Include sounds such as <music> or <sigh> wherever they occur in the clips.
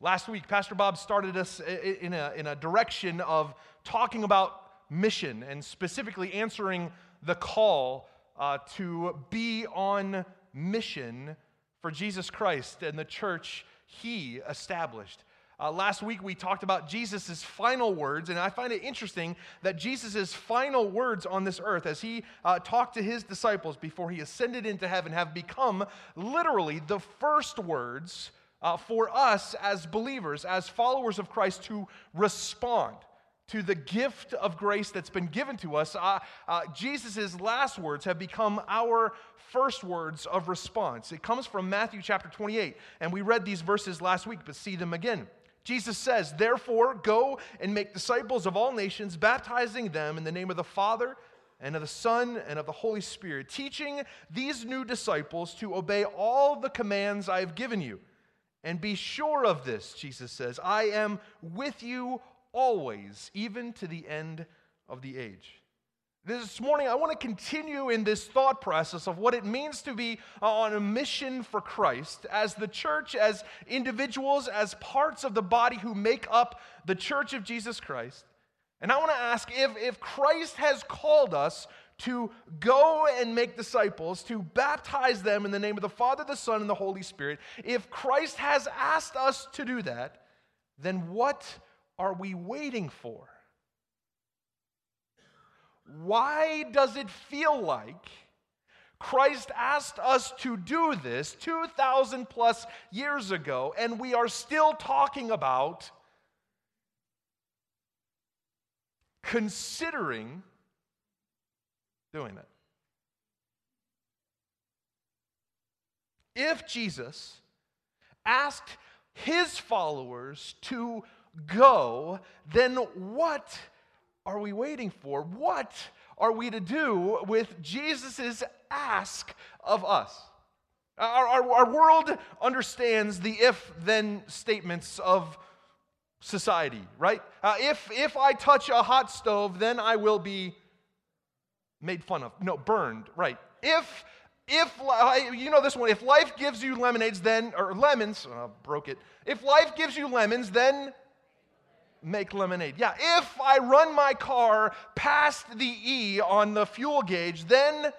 Last week, Pastor Bob started us in a, in a direction of talking about mission and specifically answering the call uh, to be on mission for Jesus Christ and the church he established. Uh, last week we talked about Jesus' final words, and I find it interesting that Jesus' final words on this earth, as he uh, talked to his disciples before he ascended into heaven, have become literally the first words uh, for us as believers, as followers of Christ, to respond to the gift of grace that's been given to us. Uh, uh, Jesus' last words have become our first words of response. It comes from Matthew chapter 28, and we read these verses last week, but see them again. Jesus says, Therefore, go and make disciples of all nations, baptizing them in the name of the Father and of the Son and of the Holy Spirit, teaching these new disciples to obey all the commands I have given you. And be sure of this, Jesus says, I am with you always, even to the end of the age. This morning, I want to continue in this thought process of what it means to be uh, on a mission for Christ as the church, as individuals, as parts of the body who make up the church of Jesus Christ. And I want to ask if, if Christ has called us to go and make disciples, to baptize them in the name of the Father, the Son, and the Holy Spirit, if Christ has asked us to do that, then what are we waiting for? Why does it feel like Christ asked us to do this 2,000 plus years ago, and we are still talking about considering doing it? If Jesus asked his followers to go, then what are we waiting for? What are we to do with Jesus' ask of us? Our, our, our world understands the if then statements of society, right? Uh, if, if I touch a hot stove, then I will be made fun of. No, burned, right? If if you know this one, if life gives you lemonades, then or lemons, oh, broke it. If life gives you lemons, then make lemonade. Yeah, if I run my car past the E on the fuel gauge, then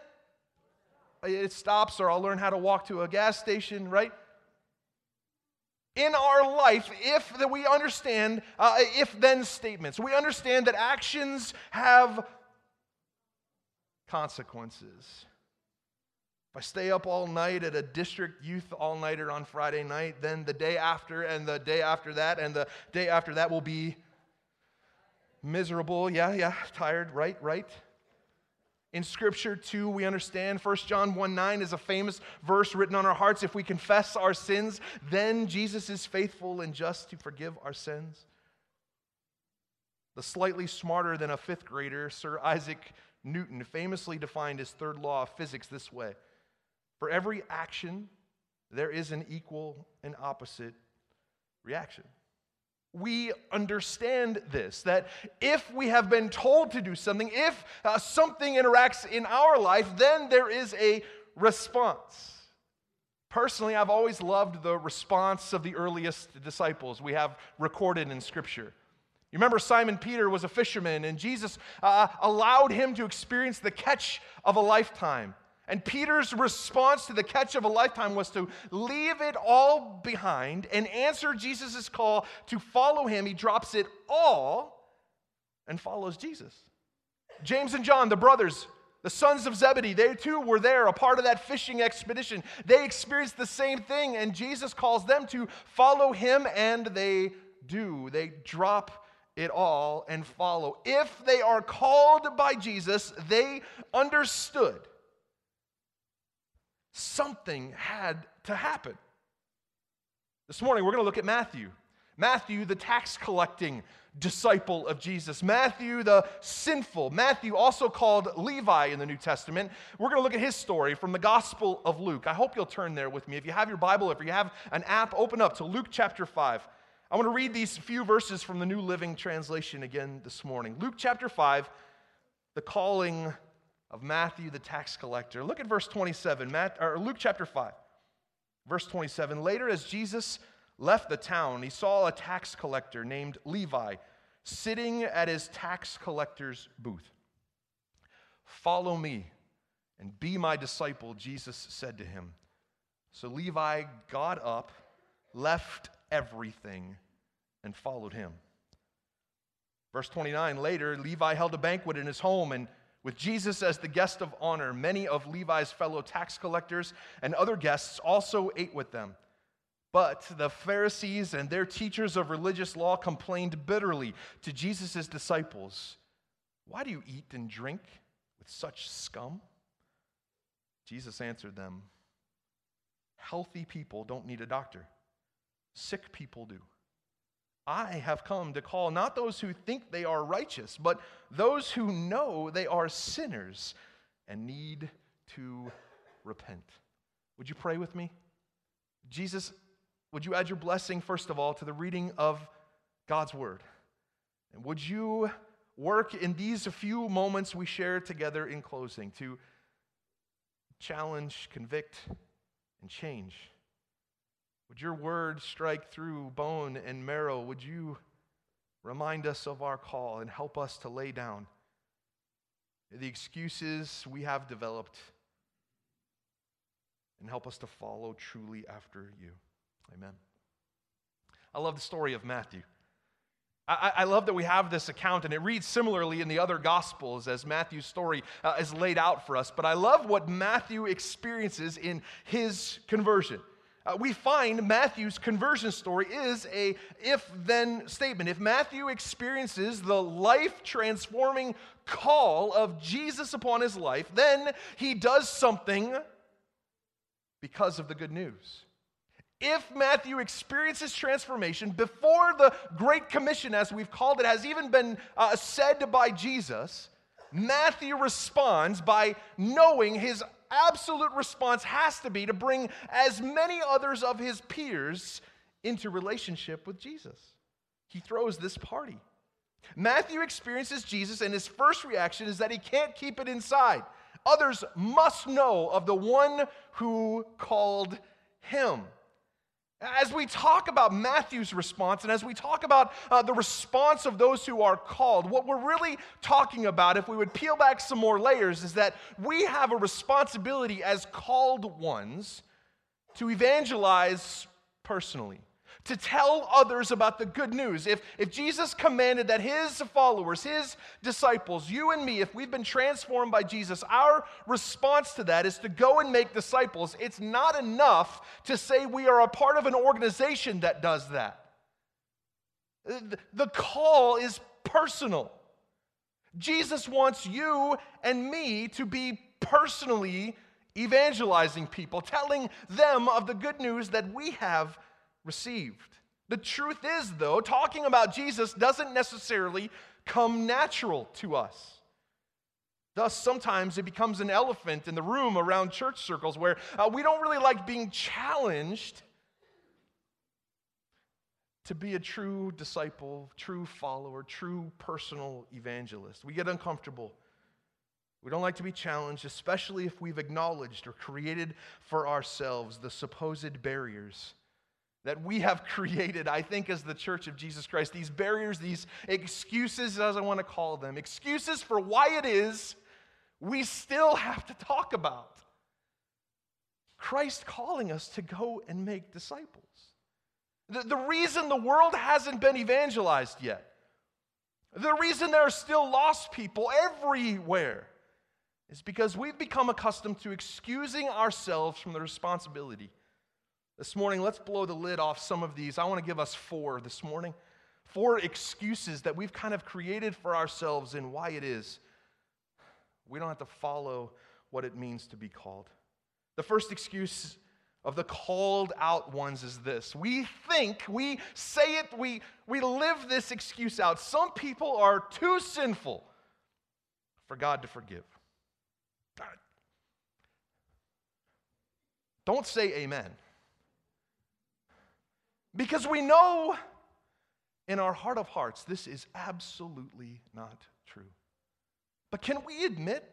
it stops or I'll learn how to walk to a gas station, right? In our life, if that we understand uh, if then statements, we understand that actions have consequences. If I stay up all night at a district youth all nighter on Friday night, then the day after, and the day after that, and the day after that will be miserable. Yeah, yeah, tired, right, right. In Scripture, too, we understand 1 John 1 9 is a famous verse written on our hearts. If we confess our sins, then Jesus is faithful and just to forgive our sins. The slightly smarter than a fifth grader, Sir Isaac Newton, famously defined his third law of physics this way for every action, there is an equal and opposite reaction. We understand this that if we have been told to do something, if uh, something interacts in our life, then there is a response. Personally, I've always loved the response of the earliest disciples we have recorded in Scripture. You remember Simon Peter was a fisherman, and Jesus uh, allowed him to experience the catch of a lifetime. And Peter's response to the catch of a lifetime was to leave it all behind and answer Jesus' call to follow him. He drops it all and follows Jesus. James and John, the brothers, the sons of Zebedee, they too were there, a part of that fishing expedition. They experienced the same thing, and Jesus calls them to follow him, and they do. They drop it all and follow. If they are called by Jesus, they understood something had to happen. This morning, we're going to look at Matthew. Matthew, the tax collecting disciple of Jesus. Matthew, the sinful. Matthew, also called Levi in the New Testament. We're going to look at his story from the Gospel of Luke. I hope you'll turn there with me. If you have your Bible, if you have an app, open up to Luke chapter 5. I want to read these few verses from the New Living Translation again this morning. Luke chapter 5, the calling of Matthew the tax collector. Look at verse 27, Matt, or Luke chapter 5, verse 27. Later, as Jesus left the town, he saw a tax collector named Levi sitting at his tax collector's booth. Follow me and be my disciple, Jesus said to him. So Levi got up, left everything, and followed him. Verse 29 later, Levi held a banquet in his home, and with Jesus as the guest of honor, many of Levi's fellow tax collectors and other guests also ate with them. But the Pharisees and their teachers of religious law complained bitterly to Jesus' disciples Why do you eat and drink with such scum? Jesus answered them Healthy people don't need a doctor, sick people do. I have come to call not those who think they are righteous, but those who know they are sinners and need to repent. Would you pray with me? Jesus, would you add your blessing, first of all, to the reading of God's word? And would you work in these few moments we share together in closing to challenge, convict, and change? Would your word strike through bone and marrow? Would you remind us of our call and help us to lay down the excuses we have developed and help us to follow truly after you? Amen. I love the story of Matthew. I, love that we have this account, and it reads similarly in the other Gospels as Matthew's story uh, is laid out for us. But I love what Matthew experiences in his conversion. Uh, we find Matthew's conversion story is a if then statement. If Matthew experiences the life transforming call of Jesus upon his life, then he does something because of the good news. If Matthew experiences transformation before the Great Commission, as we've called it, has even been uh, said by Jesus, Matthew responds by knowing his absolute response has to be to bring as many others of his peers into relationship with Jesus. He throws this party. Matthew experiences Jesus, and his first reaction is that he can't keep it inside. Others must know of the one who called him. As we talk about Matthew's response and as we talk about uh, the response of those who are called, what we're really talking about, if we would peel back some more layers, is that we have a responsibility as called ones to evangelize personally to tell others about the good news. If, if Jesus commanded that his followers, his disciples, you and me, if we've been transformed by Jesus, our response to that is to go and make disciples. It's not enough to say we are a part of an organization that does that. The call is personal. Jesus wants you and me to be personally evangelizing people, telling them of the good news that we have received. The truth is, though, talking about Jesus doesn't necessarily come natural to us. Thus, sometimes it becomes an elephant in the room around church circles where uh, we don't really like being challenged to be a true disciple, true follower, true personal evangelist. We get uncomfortable. We don't like to be challenged, especially if we've acknowledged or created for ourselves the supposed barriers that we have <laughs> created, I think, as the church of Jesus Christ. These barriers, these excuses, as I want to call them, excuses for why it is we still have to talk about. Christ calling us to go and make disciples. The, the reason the world hasn't been evangelized yet, the reason there are still lost people everywhere, is because we've become accustomed to excusing ourselves from the responsibility this morning, let's blow the lid off some of these. I want to give us four this morning. Four excuses that we've kind of created for ourselves and why it is we don't have to follow what it means to be called. The first excuse of the called out ones is this we think, we say it, we, we live this excuse out. Some people are too sinful for God to forgive. Don't say amen. Because we know in our heart of hearts this is absolutely not true. But can we admit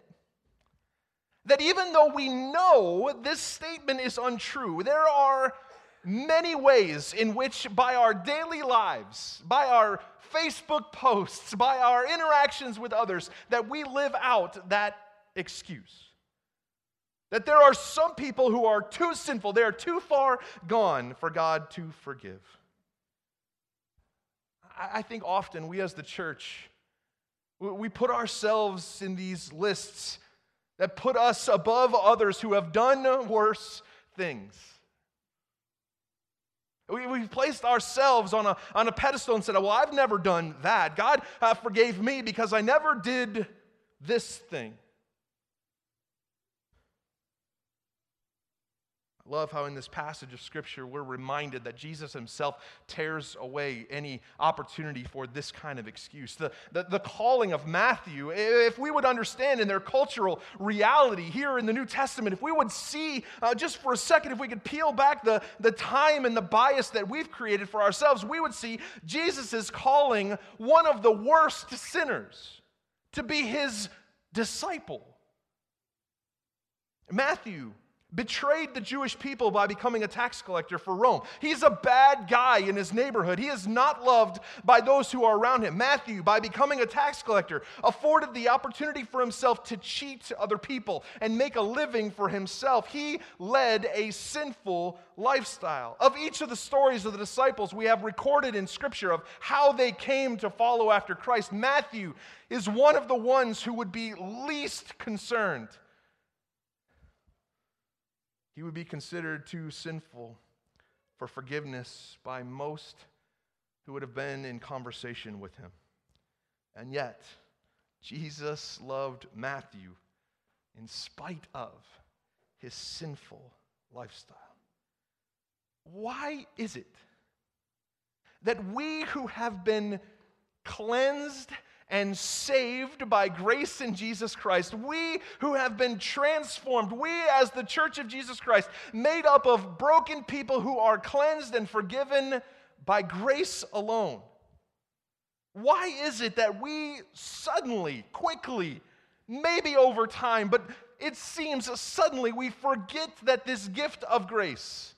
that even though we know this statement is untrue, there are many ways in which, by our daily lives, by our Facebook posts, by our interactions with others, that we live out that excuse. That there are some people who are too sinful, they are too far gone for God to forgive. I think often we as the church, we put ourselves in these lists that put us above others who have done worse things. We, have placed ourselves on a, on a pedestal and said, Well, I've never done that. God uh, forgave me because I never did this thing. Love how in this passage of Scripture we're reminded that Jesus himself tears away any opportunity for this kind of excuse. The, the, the, calling of Matthew, if we would understand in their cultural reality here in the New Testament, if we would see uh, just for a second, if we could peel back the, the time and the bias that we've created for ourselves, we would see Jesus is calling one of the worst sinners to be his disciple. Matthew betrayed the Jewish people by becoming a tax collector for Rome. He's a bad guy in his neighborhood. He is not loved by those who are around him. Matthew, by becoming a tax collector, afforded the opportunity for himself to cheat other people and make a living for himself. He led a sinful lifestyle. Of each of the stories of the disciples we have recorded in Scripture of how they came to follow after Christ, Matthew is one of the ones who would be least concerned he would be considered too sinful for forgiveness by most who would have been in conversation with him. And yet, Jesus loved Matthew in spite of his sinful lifestyle. Why is it that we who have been cleansed and saved by grace in Jesus Christ. We who have been transformed, we as the church of Jesus Christ, made up of broken people who are cleansed and forgiven by grace alone. Why is it that we suddenly, quickly, maybe over time, but it seems suddenly we forget that this gift of grace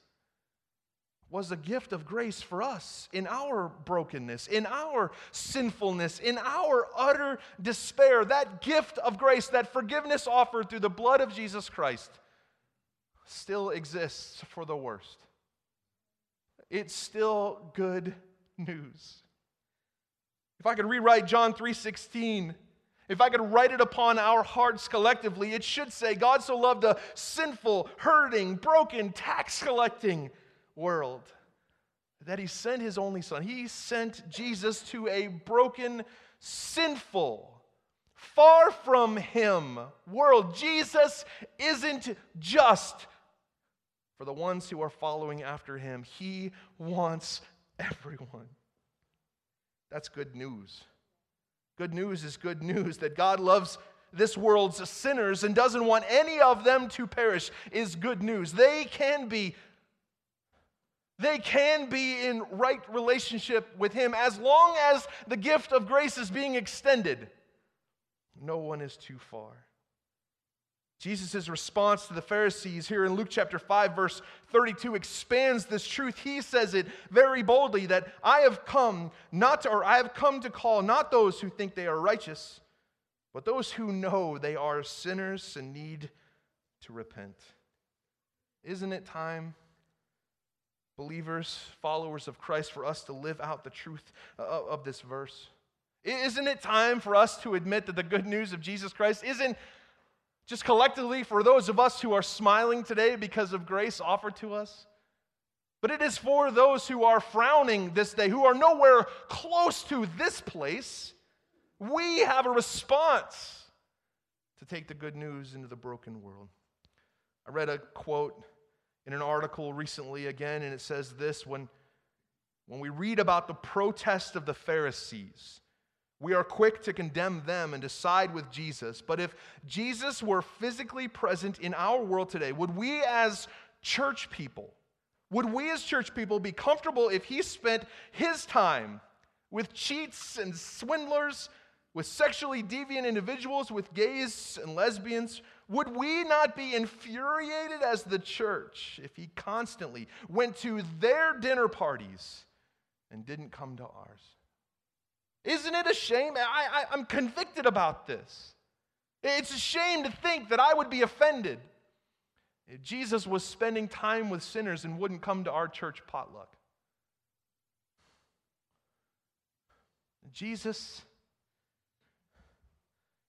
was a gift of grace for us in our brokenness, in our sinfulness, in our utter despair. That gift of grace, that forgiveness offered through the blood of Jesus Christ, still exists for the worst. It's still good news. If I could rewrite John 3:16, if I could write it upon our hearts collectively, it should say, God so loved a sinful, hurting, broken, tax collecting, world that he sent his only son. He sent Jesus to a broken, sinful, far from him world. Jesus isn't just for the ones who are following after him, he wants everyone. That's good news. Good news is good news that God loves this world's sinners and doesn't want any of them to perish is good news. They can be they can be in right relationship with Him as long as the gift of grace is being extended. No one is too far. Jesus' response to the Pharisees here in Luke chapter 5, verse 32, expands this truth. He says it very boldly that I have come not to, or I have come to call not those who think they are righteous, but those who know they are sinners and need to repent. Isn't it time? Believers, followers of Christ, for us to live out the truth uh, of this verse? Isn't it time for us to admit that the good news of Jesus Christ isn't just collectively for those of us who are smiling today because of grace offered to us? But it is for those who are frowning this day, who are nowhere close to this place. We have a response to take the good news into the broken world. I read a quote in an article recently again, and it says this when, when we read about the protest of the Pharisees, we are quick to condemn them and decide with Jesus. But if Jesus were physically present in our world today, would we as church people, would we as church people be comfortable if he spent his time with cheats and swindlers, with sexually deviant individuals, with gays and lesbians, Would we not be infuriated as the church if he constantly went to their dinner parties and didn't come to ours? Isn't it a shame? I, I, am convicted about this. It's a shame to think that I would be offended if Jesus was spending time with sinners and wouldn't come to our church potluck. Jesus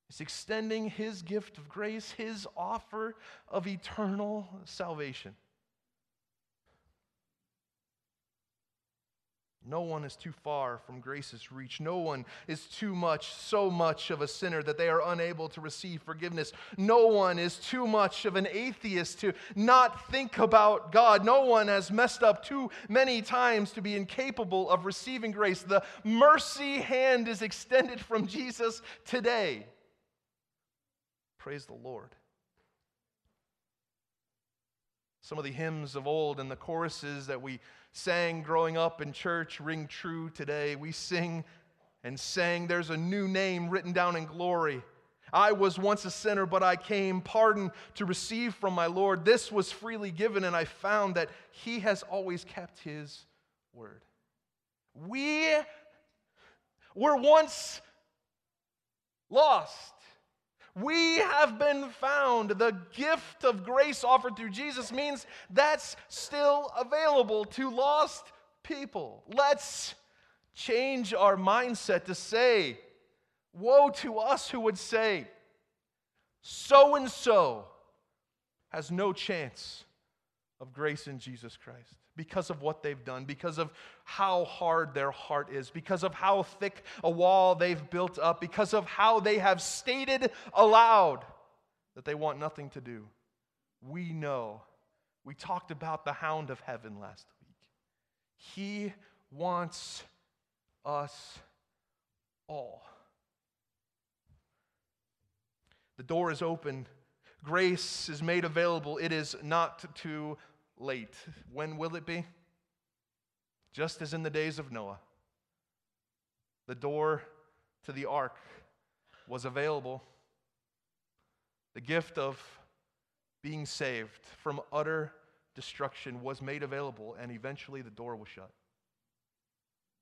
is extending his gift of grace, his offer of eternal salvation. No one is too far from grace's reach. No one is too much, so much of a sinner that they are unable to receive forgiveness. No one is too much of an atheist to not think about God. No one has messed up too many times to be incapable of receiving grace. The mercy hand is extended from Jesus today. Praise the Lord. Some of the hymns of old and the choruses that we sang growing up in church ring true today. We sing and sang, There's a new name written down in glory. I was once a sinner, but I came pardon to receive from my Lord. This was freely given, and I found that He has always kept His word. We were once lost, we have been found. The gift of grace offered through Jesus means that's still available to lost people. Let's change our mindset to say, Woe to us who would say, so and so has no chance of grace in Jesus Christ because of what they've done, because of how hard their heart is, because of how thick a wall they've built up, because of how they have stated aloud that they want nothing to do. We know. We talked about the hound of heaven last week. He wants us all. The door is open. Grace is made available. It is not too late. When will it be? Just as in the days of Noah. The door to the ark was available. The gift of being saved from utter destruction was made available, and eventually the door was shut.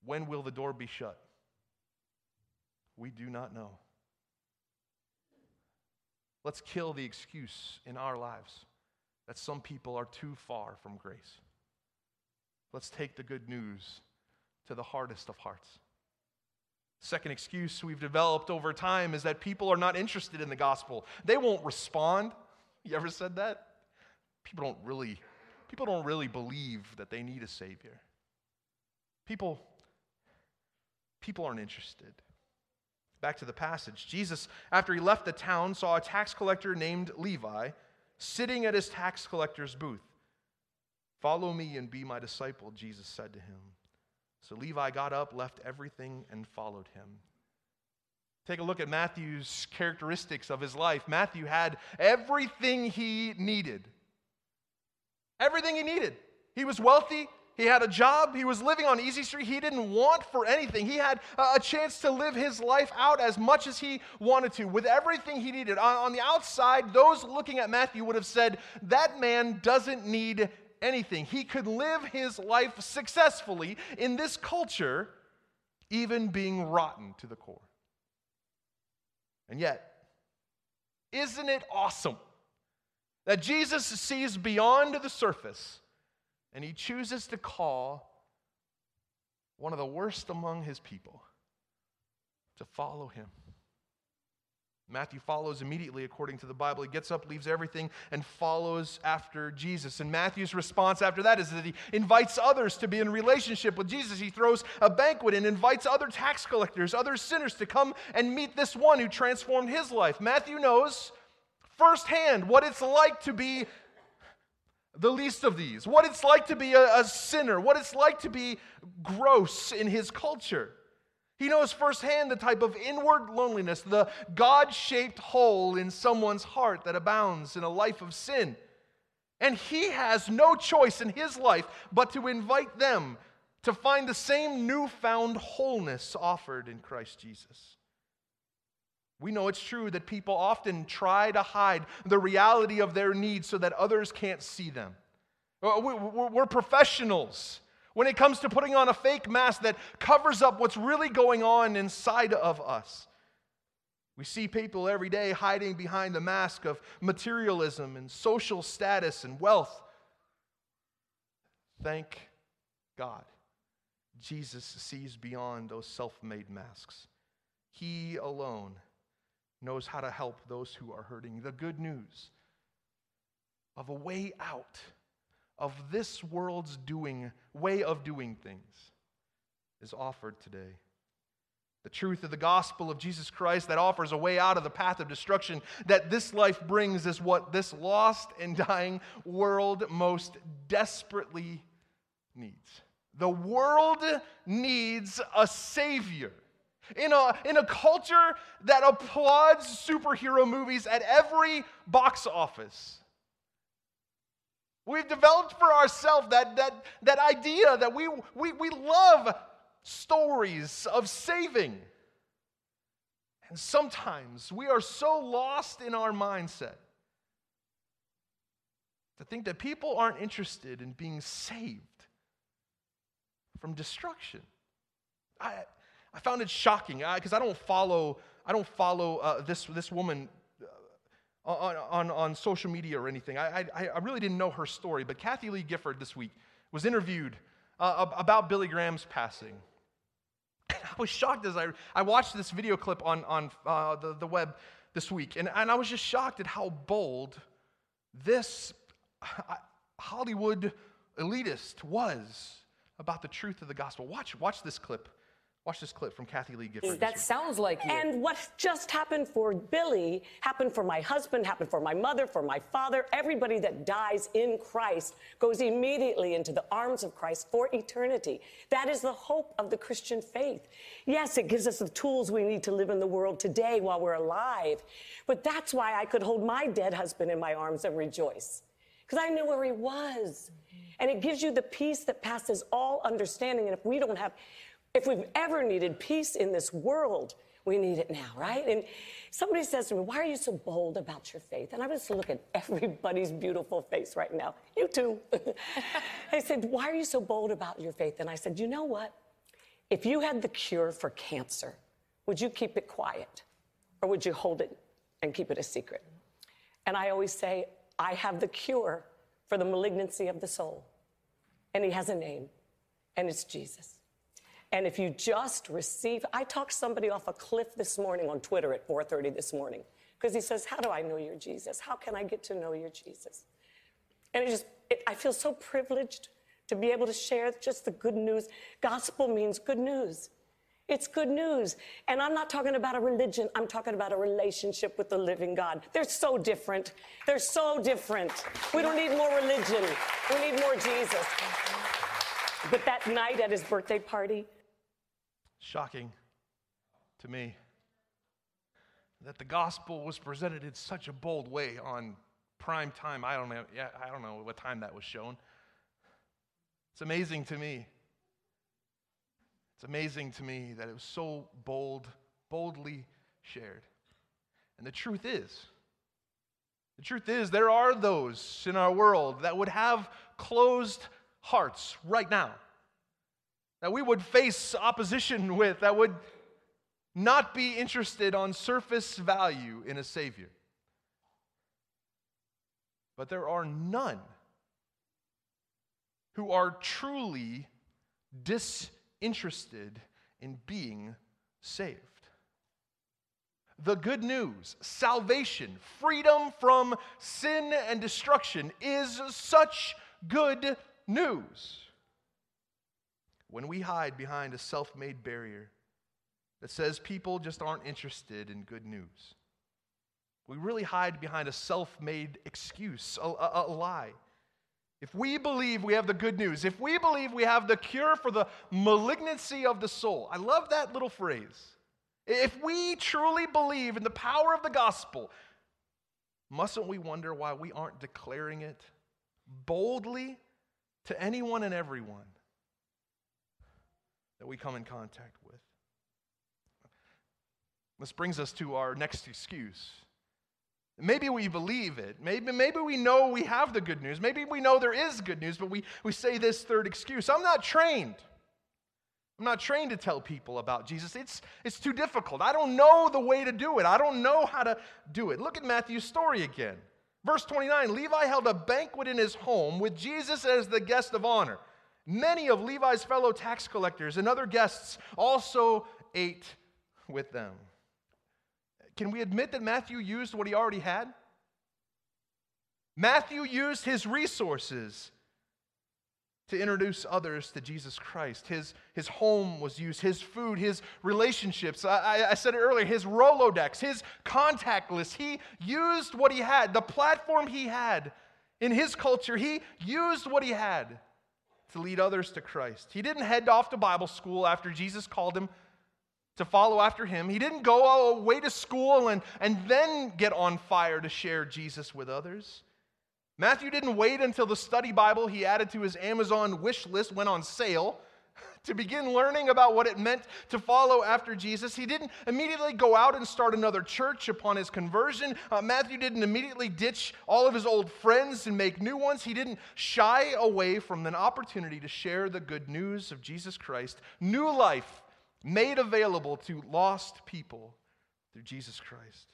When will the door be shut? We do not know. Let's kill the excuse in our lives that some people are too far from grace. Let's take the good news to the hardest of hearts. Second excuse we've developed over time is that people are not interested in the gospel. They won't respond. You ever said that? People don't really people don't really believe that they need a savior. People people aren't interested. Back to the passage. Jesus after he left the town saw a tax collector named Levi sitting at his tax collector's booth. Follow me and be my disciple, Jesus said to him. So Levi got up, left everything, and followed him. Take a look at Matthew's characteristics of his life. Matthew had everything he needed. Everything he needed. He was wealthy, he had a job. He was living on Easy Street. He didn't want for anything. He had a chance to live his life out as much as he wanted to, with everything he needed. On the outside, those looking at Matthew would have said, That man doesn't need anything. He could live his life successfully in this culture, even being rotten to the core. And yet, isn't it awesome that Jesus sees beyond the surface? And he chooses to call one of the worst among his people to follow him. Matthew follows immediately according to the Bible. He gets up, leaves everything, and follows after Jesus. And Matthew's response after that is that he invites others to be in relationship with Jesus. He throws a banquet and invites other tax collectors, other sinners to come and meet this one who transformed his life. Matthew knows firsthand what it's like to be the least of these, what it's like to be a, a, sinner, what it's like to be gross in his culture. He knows firsthand the type of inward loneliness, the God shaped hole in someone's heart that abounds in a life of sin. And he has no choice in his life but to invite them to find the same newfound wholeness offered in Christ Jesus. We know it's true that people often try to hide the reality of their needs so that others can't see them. Uh, we're professionals when it comes to putting on a fake mask that covers up what's really going on inside of us. We see people every day hiding behind the mask of materialism and social status and wealth. Thank God. Jesus sees beyond those self made masks. He alone knows how to help those who are hurting. The good news of a way out of this world's doing, way of doing things is offered today. The truth of the gospel of Jesus Christ that offers a way out of the path of destruction that this life brings is what this lost and dying world most desperately needs. The world needs a savior. In a, in a culture that applauds superhero movies at every box office, we've developed for ourselves that, that, that idea that we, we, we love stories of saving. And sometimes we are so lost in our mindset to think that people aren't interested in being saved from destruction. I, I found it shocking because I, I, don't follow, I don't follow uh, this, this woman uh, on, on, on social media or anything. I, I, I really didn't know her story, but Kathie Lee Gifford this week was interviewed uh, about Billy Graham's passing. I was shocked as I, I watched this video clip on, on uh, the, the web this week, and, and I was just shocked at how bold this uh, Hollywood elitist was about the truth of the gospel. Watch, watch this clip. Watch this clip from Kathie Lee Gifford. That sounds like you. And what just happened for Billy happened for my husband, happened for my mother, for my father. Everybody that dies in Christ goes immediately into the arms of Christ for eternity. That is the hope of the Christian faith. Yes, it gives us the tools we need to live in the world today while we're alive. But that's why I could hold my dead husband in my arms and rejoice. Because I knew where he was. And it gives you the peace that passes all understanding. And if we don't have if we've ever needed peace in this world, we need it now, right? And somebody says to me, Why are you so bold about your faith? And I just look at everybody's beautiful face right now. You too. <laughs> I said, Why are you so bold about your faith? And I said, You know what? If you had the cure for cancer, would you keep it quiet? Or would you hold it and keep it a secret? And I always say, I have the cure for the malignancy of the soul. And he has a name, and it's Jesus. And if you just receive, I talked somebody off a cliff this morning on Twitter at 4:30 this morning because he says, "How do I know you're Jesus? How can I get to know you're Jesus?" And it just, it, I feel so privileged to be able to share just the good news. Gospel means good news. It's good news. And I'm not talking about a religion, I'm talking about a relationship with the living God. They're so different. They're so different. We don't need more religion, we need more Jesus. But that night at his birthday party, shocking to me that the gospel was presented in such a bold way on prime time. I don't know, yeah, I don't know what time that was shown. It's amazing to me. It's amazing to me that it was so bold, boldly shared. And the truth is, the truth is, there are those in our world that would have closed hearts right now that we would face opposition with, that would not be interested on surface value in a Savior. But there are none who are truly disinterested in being saved. The good news, salvation, freedom from sin and destruction is such good news when we hide behind a self made barrier that says people just aren't interested in good news. We really hide behind a self made excuse, a, a, a, lie. If we believe we have the good news, if we believe we have the cure for the malignancy of the soul, I love that little phrase. If we truly believe in the power of the gospel, mustn't we wonder why we aren't declaring it boldly to anyone and everyone? That we come in contact with. This brings us to our next excuse. Maybe we believe it. Maybe, maybe we know we have the good news. Maybe we know there is good news, but we, we say this third excuse I'm not trained. I'm not trained to tell people about Jesus. It's, it's too difficult. I don't know the way to do it. I don't know how to do it. Look at Matthew's story again. Verse 29 Levi held a banquet in his home with Jesus as the guest of honor. Many of Levi's fellow tax collectors and other guests also ate with them. Can we admit that Matthew used what he already had? Matthew used his resources to introduce others to Jesus Christ. His, his home was used, his food, his relationships. I, I said it earlier, his Rolodex, his contact list. He used what he had, the platform he had in his culture. He used what he had to lead others to Christ. He didn't head off to Bible school after Jesus called him to follow after him. He didn't go away to school and, and then get on fire to share Jesus with others. Matthew didn't wait until the study Bible he added to his Amazon wish list went on sale <laughs> to begin learning about what it meant to follow after Jesus. He didn't immediately go out and start another church upon his conversion. Uh, Matthew didn't immediately ditch all of his old friends and make new ones. He didn't shy away from an opportunity to share the good news of Jesus Christ, new life made available to lost people through Jesus Christ.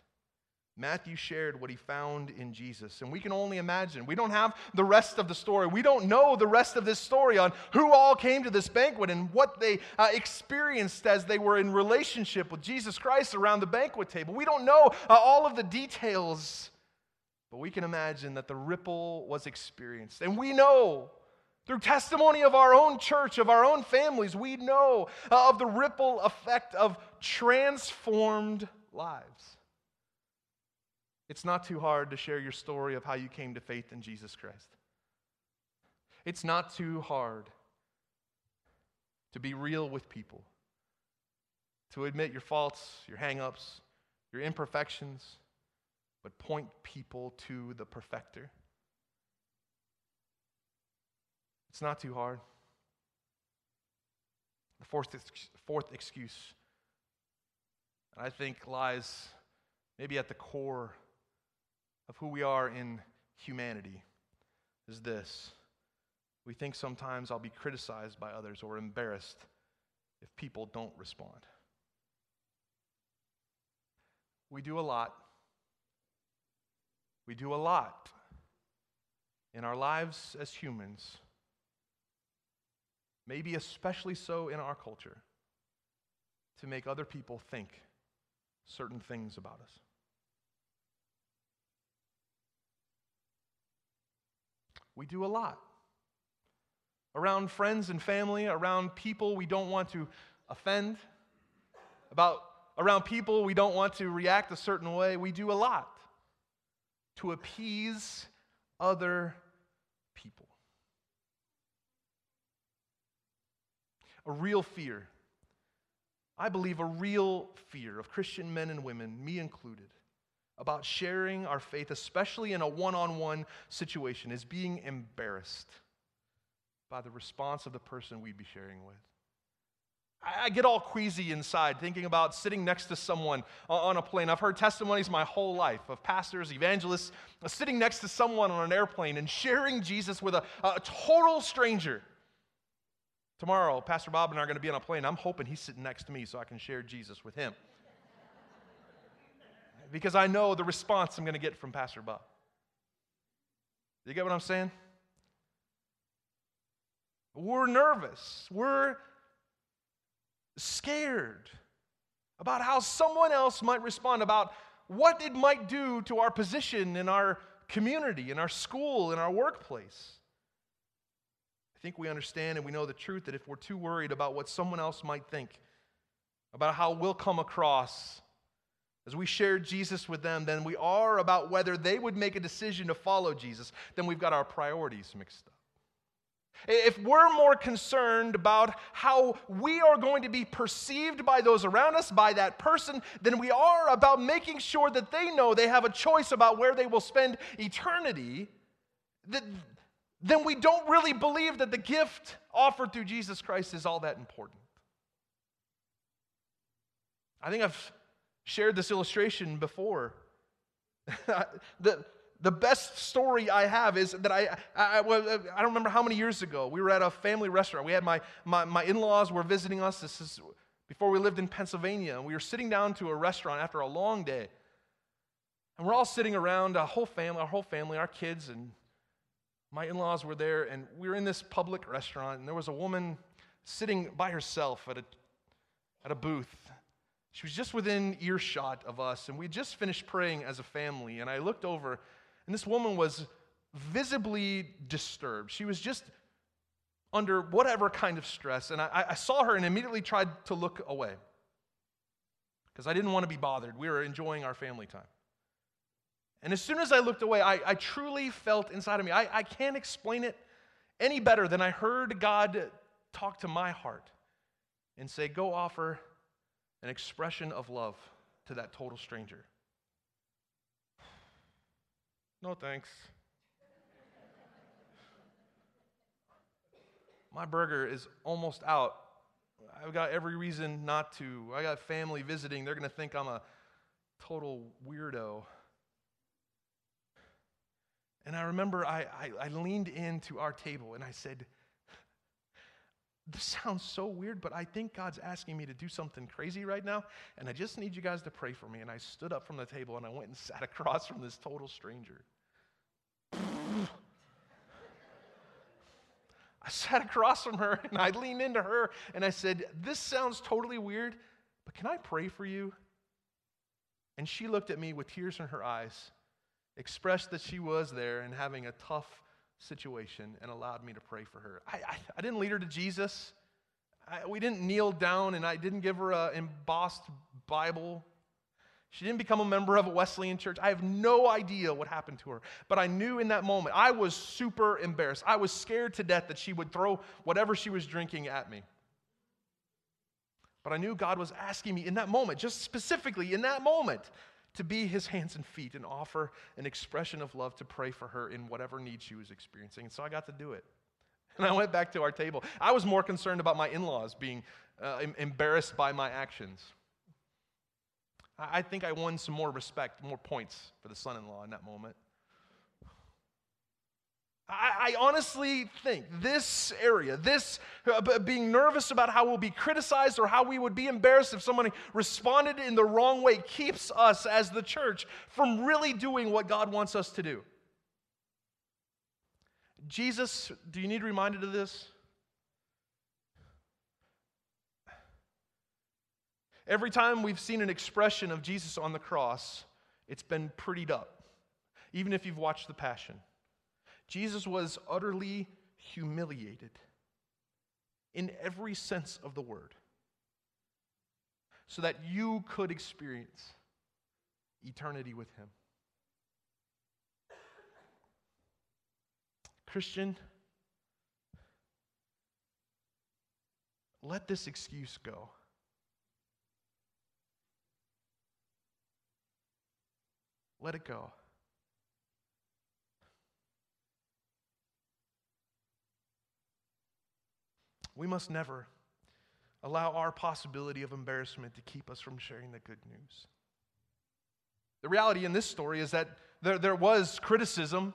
Matthew shared what he found in Jesus, and we can only imagine. We don't have the rest of the story. We don't know the rest of this story on who all came to this banquet and what they uh, experienced as they were in relationship with Jesus Christ around the banquet table. We don't know uh, all of the details, but we can imagine that the ripple was experienced. And we know through testimony of our own church, of our own families, we know uh, of the ripple effect of transformed lives. It's not too hard to share your story of how you came to faith in Jesus Christ. It's not too hard to be real with people, to admit your faults, your hangups, your imperfections, but point people to the perfecter. It's not too hard. The fourth, fourth excuse, I think, lies maybe at the core of who we are in humanity is this. We think sometimes I'll be criticized by others or embarrassed if people don't respond. We do a lot. We do a lot in our lives as humans maybe especially so in our culture, to make other people think certain things about us. We do a lot. Around friends and family, around people we don't want to offend, about around people we don't want to react a certain way, we do a lot to appease other people. a real fear. I believe a real fear of Christian men and women, me included, about sharing our faith, especially in a one on one situation, is being embarrassed by the response of the person we'd be sharing with. I get all queasy inside thinking about sitting next to someone on a plane. I've heard testimonies my whole life of pastors, evangelists, uh, sitting next to someone on an airplane and sharing Jesus with a, a total stranger. Tomorrow, Pastor Bob and I are going to be on a plane. I'm hoping he's sitting next to me so I can share Jesus with him. Because I know the response I'm going to get from Pastor Bob. You get what I'm saying? We're nervous. We're scared about how someone else might respond, about what it might do to our position in our community, in our school, in our workplace I think we understand and we know the truth that if we're too worried about what someone else might think, about how we'll come across as we share Jesus with them, than we are about whether they would make a decision to follow Jesus, then we've got our priorities mixed up. If we're more concerned about how we are going to be perceived by those around us, by that person, than we are about making sure that they know they have a choice about where they will spend eternity, then we don't really believe that the gift offered through Jesus Christ is all that important. I think I've shared this illustration before. <laughs> the, the best story I have is that I, I, I, I, don't remember how many years ago, we were at a family restaurant. We had my, my, my in laws were visiting us. This is before we lived in Pennsylvania. And we were sitting down to a restaurant after a long day. And we're all sitting around, a whole family, our whole family, our kids, and my in laws were there. And we were in this public restaurant, and there was a woman sitting by herself at a, at a booth. She was just within earshot of us, and we just finished praying as a family. And I looked over, and this woman was visibly disturbed. She was just under whatever kind of stress. And I, I saw her and immediately tried to look away because I didn't want to be bothered. We were enjoying our family time. And as soon as I looked away, I, I truly felt inside of me, I, I can't explain it any better than I heard God talk to my heart and say, Go offer an expression of love to that total stranger. No thanks. My burger is almost out. I've got every reason not to. I got family visiting. They're going to think I'm a total weirdo. And I remember I, I, I, leaned into our table and I said, This sounds so weird, but I think God's asking me to do something crazy right now. And I just need you guys to pray for me. And I stood up from the table and I went and <laughs> sat across from this total stranger. I sat across from her and I leaned into her and I said, This sounds totally weird, but can I pray for you? And she looked at me with tears in her eyes, expressed that she was there and having a tough situation, and allowed me to pray for her. I, I, I didn't lead her to Jesus. I, we didn't kneel down and I didn't give her an embossed Bible. She didn't become a member of a Wesleyan church. I have no idea what happened to her. But I knew in that moment, I was super embarrassed. I was scared to death that she would throw whatever she was drinking at me. But I knew God was asking me in that moment, just specifically in that moment, to be his hands and feet and offer an expression of love to pray for her in whatever need she was experiencing. And so I got to do it. <laughs> And I went back to our table. I was more concerned about my in laws being uh, embarrassed by my actions. I think I won some more respect, more points for the son in law in that moment. I, honestly think this area, this uh, being nervous about how we'll be criticized or how we would be embarrassed if somebody responded in the wrong way, keeps us as the church from really doing what God wants us to do. Jesus, do you need reminded of this? Every time we've seen an expression of Jesus on the cross, it's been prettied up, even if you've watched The Passion. Jesus was utterly humiliated in every sense of the word so that you could experience eternity with him. Christian, let this excuse go. Let it go. We must never allow our possibility of embarrassment to keep us from sharing the good news. The reality in this story is that there, there was criticism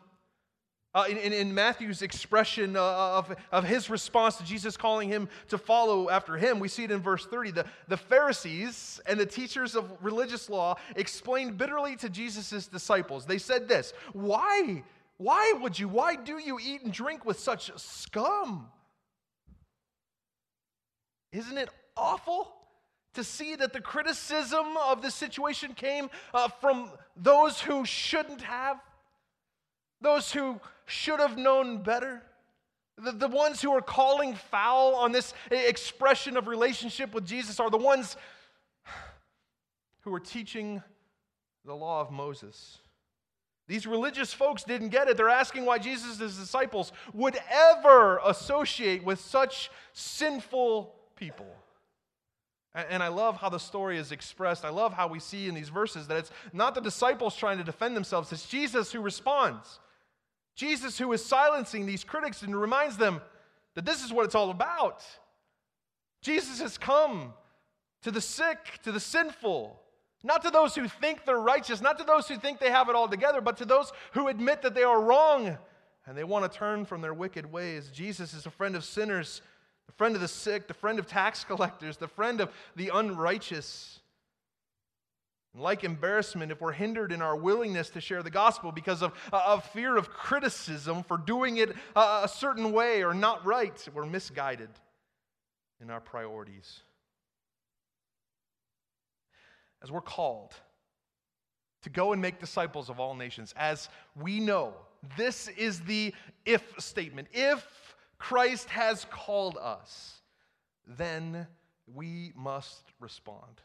uh, in, in, in, Matthew's expression uh, of, of his response to Jesus calling him to follow after him, we see it in verse 30. The, the Pharisees and the teachers of religious law explained bitterly to Jesus' disciples. They said this Why? Why would you? Why do you eat and drink with such scum? Isn't it awful? to see that the criticism of the situation came uh, from those who shouldn't have, those who should have known better. The, the ones who are calling foul on this expression of relationship with Jesus are the ones who are teaching the law of Moses. These religious folks didn't get it. They're asking why Jesus' disciples would ever associate with such sinful people. And I love how the story is expressed. I love how we see in these verses that it's not the disciples trying to defend themselves, it's Jesus who responds. Jesus, who is silencing these critics and reminds them that this is what it's all about. Jesus has come to the sick, to the sinful, Not to those who think they're righteous, not to those who think they have it all together, but to those who admit that they are wrong and they want to turn from their wicked ways. Jesus is a friend of sinners, the friend of the sick, the friend of tax <laughs> collectors, the friend of the unrighteous. And like embarrassment, if we're hindered in our willingness to share the gospel because of, uh, of fear of criticism for doing it uh, a certain way or not right, we're misguided in our priorities as we're called to go and make disciples of all nations, as we know, this is the if statement. If Christ has called us, then we must respond.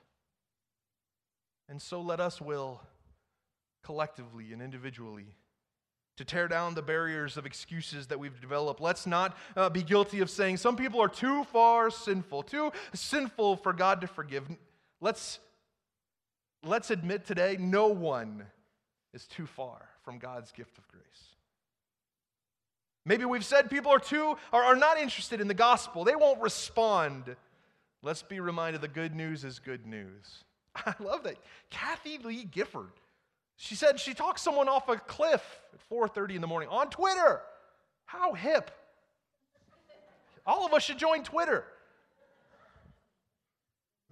And so let us will collectively and individually to tear down the barriers of excuses that we've developed. Let's not uh, be guilty of saying some people are too far sinful, too sinful for God to forgive. Let's let's admit today no one is too far from God's gift of grace. Maybe we've said people are too are, are not interested in the gospel. They won't respond. Let's be reminded the good news is good news. <laughs> I love that. Kathie Lee Gifford. She said she talked someone off a cliff at 4:30 in the morning on Twitter. How hip. All of us should join Twitter.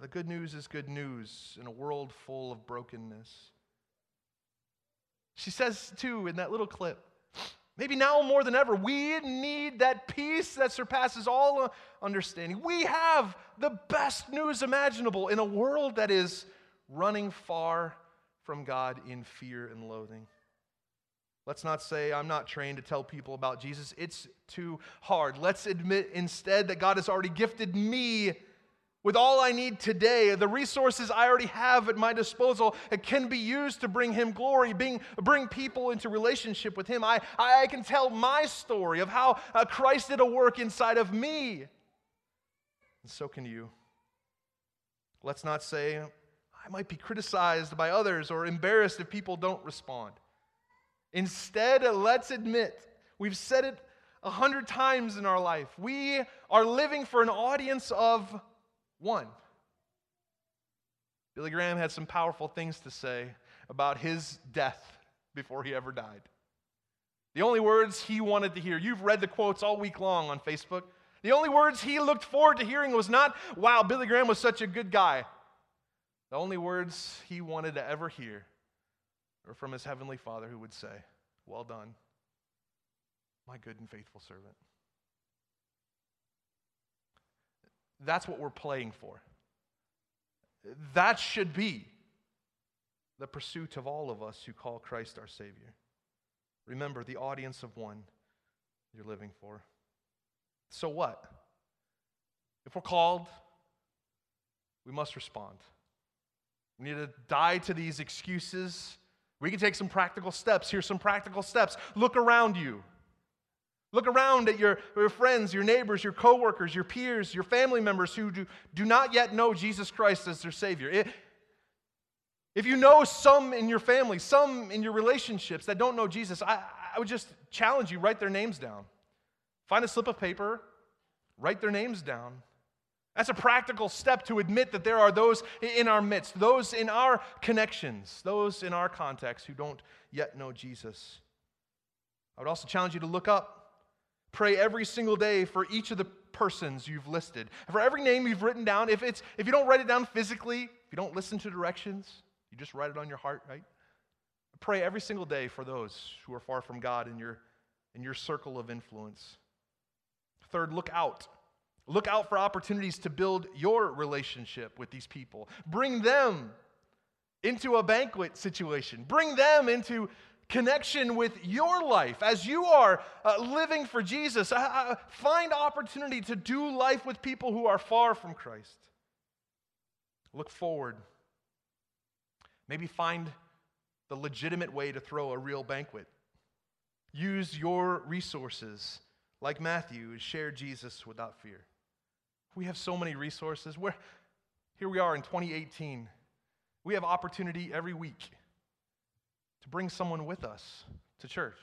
The good news is good news in a world full of brokenness. She says, too, in that little clip, maybe now more than ever, we need that peace that surpasses all understanding. We have the best news imaginable in a world that is running far from God in fear and loathing. Let's not say, I'm not trained to tell people about Jesus. It's too hard. Let's admit instead that God has already gifted me with all I need today, the resources I already have at my disposal, can be used to bring Him glory, bring, bring people into relationship with Him. I, I can tell my story of how uh, Christ did a work inside of me. And so can you. Let's not say, I might be criticized by others or embarrassed if people don't respond. Instead, let's admit, we've said it a hundred times in our life, we are living for an audience of one. Billy Graham had some powerful things to say about his death before he ever died. The only words he wanted to hear, you've read the quotes all week long on Facebook. The only words he looked forward to hearing was not, wow, Billy Graham was such a good guy. The only words he wanted to ever hear were from his heavenly Father who would say, Well done, my good and faithful servant. That's what we're playing for. That should be the pursuit of all of us who call Christ our Savior. Remember the audience of one you're living for. So what? If we're called, we must respond. We need to die to these excuses. We can take some practical steps. Here's some practical steps. Look around you. Look around at your, your friends, your neighbors, your coworkers, your peers, your family members who do, do not yet know Jesus Christ as their Savior. if you know some in your family, some in your relationships that don't know Jesus, I, I would just challenge you write their names down. Find a slip of paper, write their names down. That's a practical step to admit that there are those in our midst, those in our connections, those in our context who don't yet know Jesus. I would also challenge you to look up Pray every single day for each of the persons you've listed. For every name you've written down, if, it's, if you don't write it down physically, if you don't listen to directions, you just write it on your heart, right? Pray every single day for those who are far from God in your, in your circle of influence. Third, look out. Look out for opportunities to build your relationship with these people. Bring them into a banquet situation. Bring them into connection with your life as you are uh, living for Jesus. Uh, find opportunity to do life with people who are far from Christ. Look forward. Maybe find the legitimate way to throw a real banquet. Use your resources like Matthew, share Jesus without fear. We have so many resources. Where here we are in 2018. We have opportunity every week to bring someone with us to church,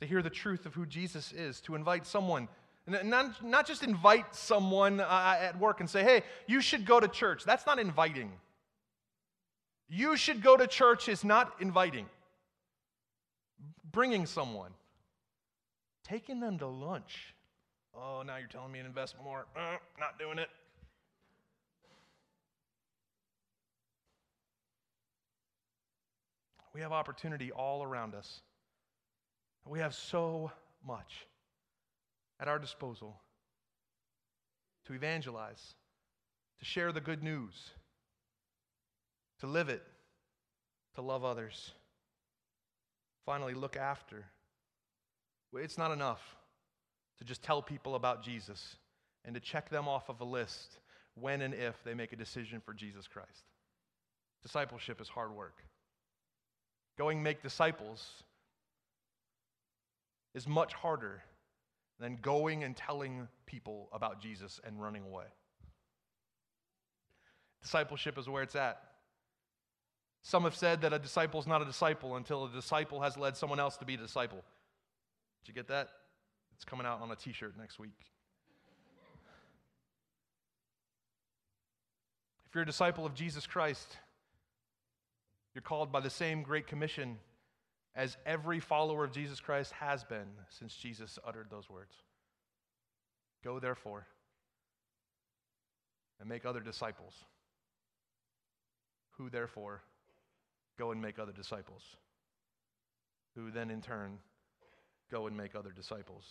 to hear the truth of who Jesus is, to invite someone, and not, not just invite someone uh, at work and say, hey, you should go to church. That's not inviting. You should go to church is not inviting, bringing someone, taking them to lunch. Oh, now you're telling me to invest more. Uh, not doing it. We have opportunity all around us. We have so much at our disposal to evangelize, to share the good news, to live it, to love others. Finally, look after. It's not enough to just tell people about Jesus and to check them off of a list when and if they make a decision for Jesus Christ. Discipleship is hard work. Going make disciples is much harder than going and telling people about Jesus and running away. Discipleship is where it's at. Some have said that a disciple is not a disciple until a disciple has led someone else to be a disciple. Did you get that? It's coming out on a t shirt next week. If you're a disciple of Jesus Christ, you're called by the same great commission as every follower of Jesus Christ has been since Jesus uttered those words. Go, therefore, and make other disciples, who, therefore, go and make other disciples, who then, in turn, go and make other disciples.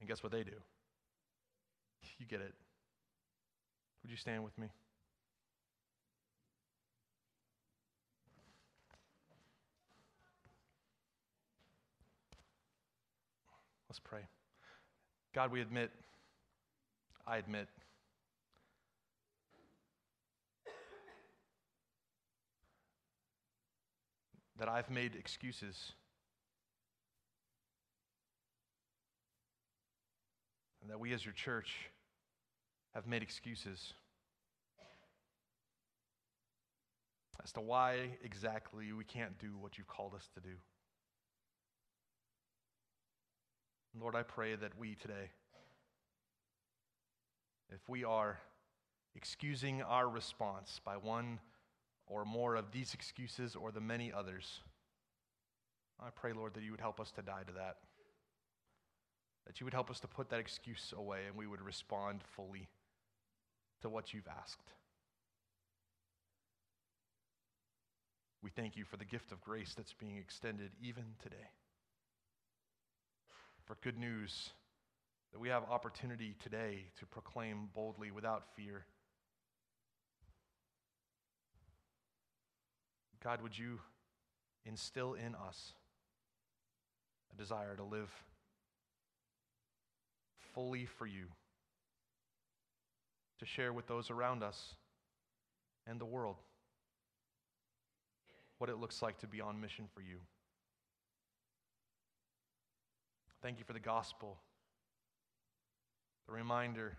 And guess what they do? You get it. Would you stand with me? Let's pray. God, we admit, I admit, that I've made excuses. And that we as your church have made excuses as to why exactly we can't do what you've called us to do. Lord, I pray that we today, if we are excusing our response by one or more of these excuses or the many others, I pray, Lord, that you would help us to die to that. That you would help us to put that excuse away and we would respond fully to what you've asked. We thank you for the gift of grace that's being extended even today for good news that we have opportunity today to proclaim boldly without fear. God, would you instill in us a desire to live fully for you, to share with those around us and the world what it looks like to be on mission for you. Thank you for the gospel, the reminder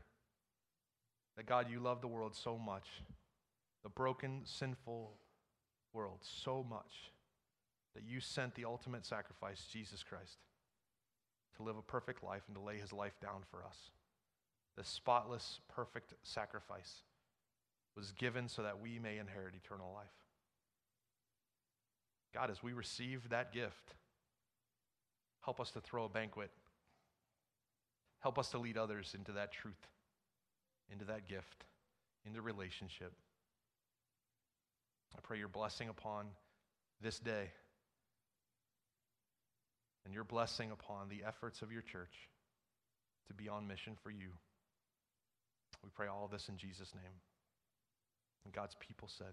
that God, you love the world so much, the broken, sinful world so much, that you sent the ultimate sacrifice, Jesus Christ, to live a perfect life and to lay his life down for us. The spotless, perfect sacrifice was given so that we may inherit eternal life. God, as we receive that gift, Help us to throw a banquet. Help us to lead others into that truth, into that gift, into relationship. I pray your blessing upon this day and your blessing upon the efforts of your church to be on mission for you. We pray all this in Jesus' name. And God's people said,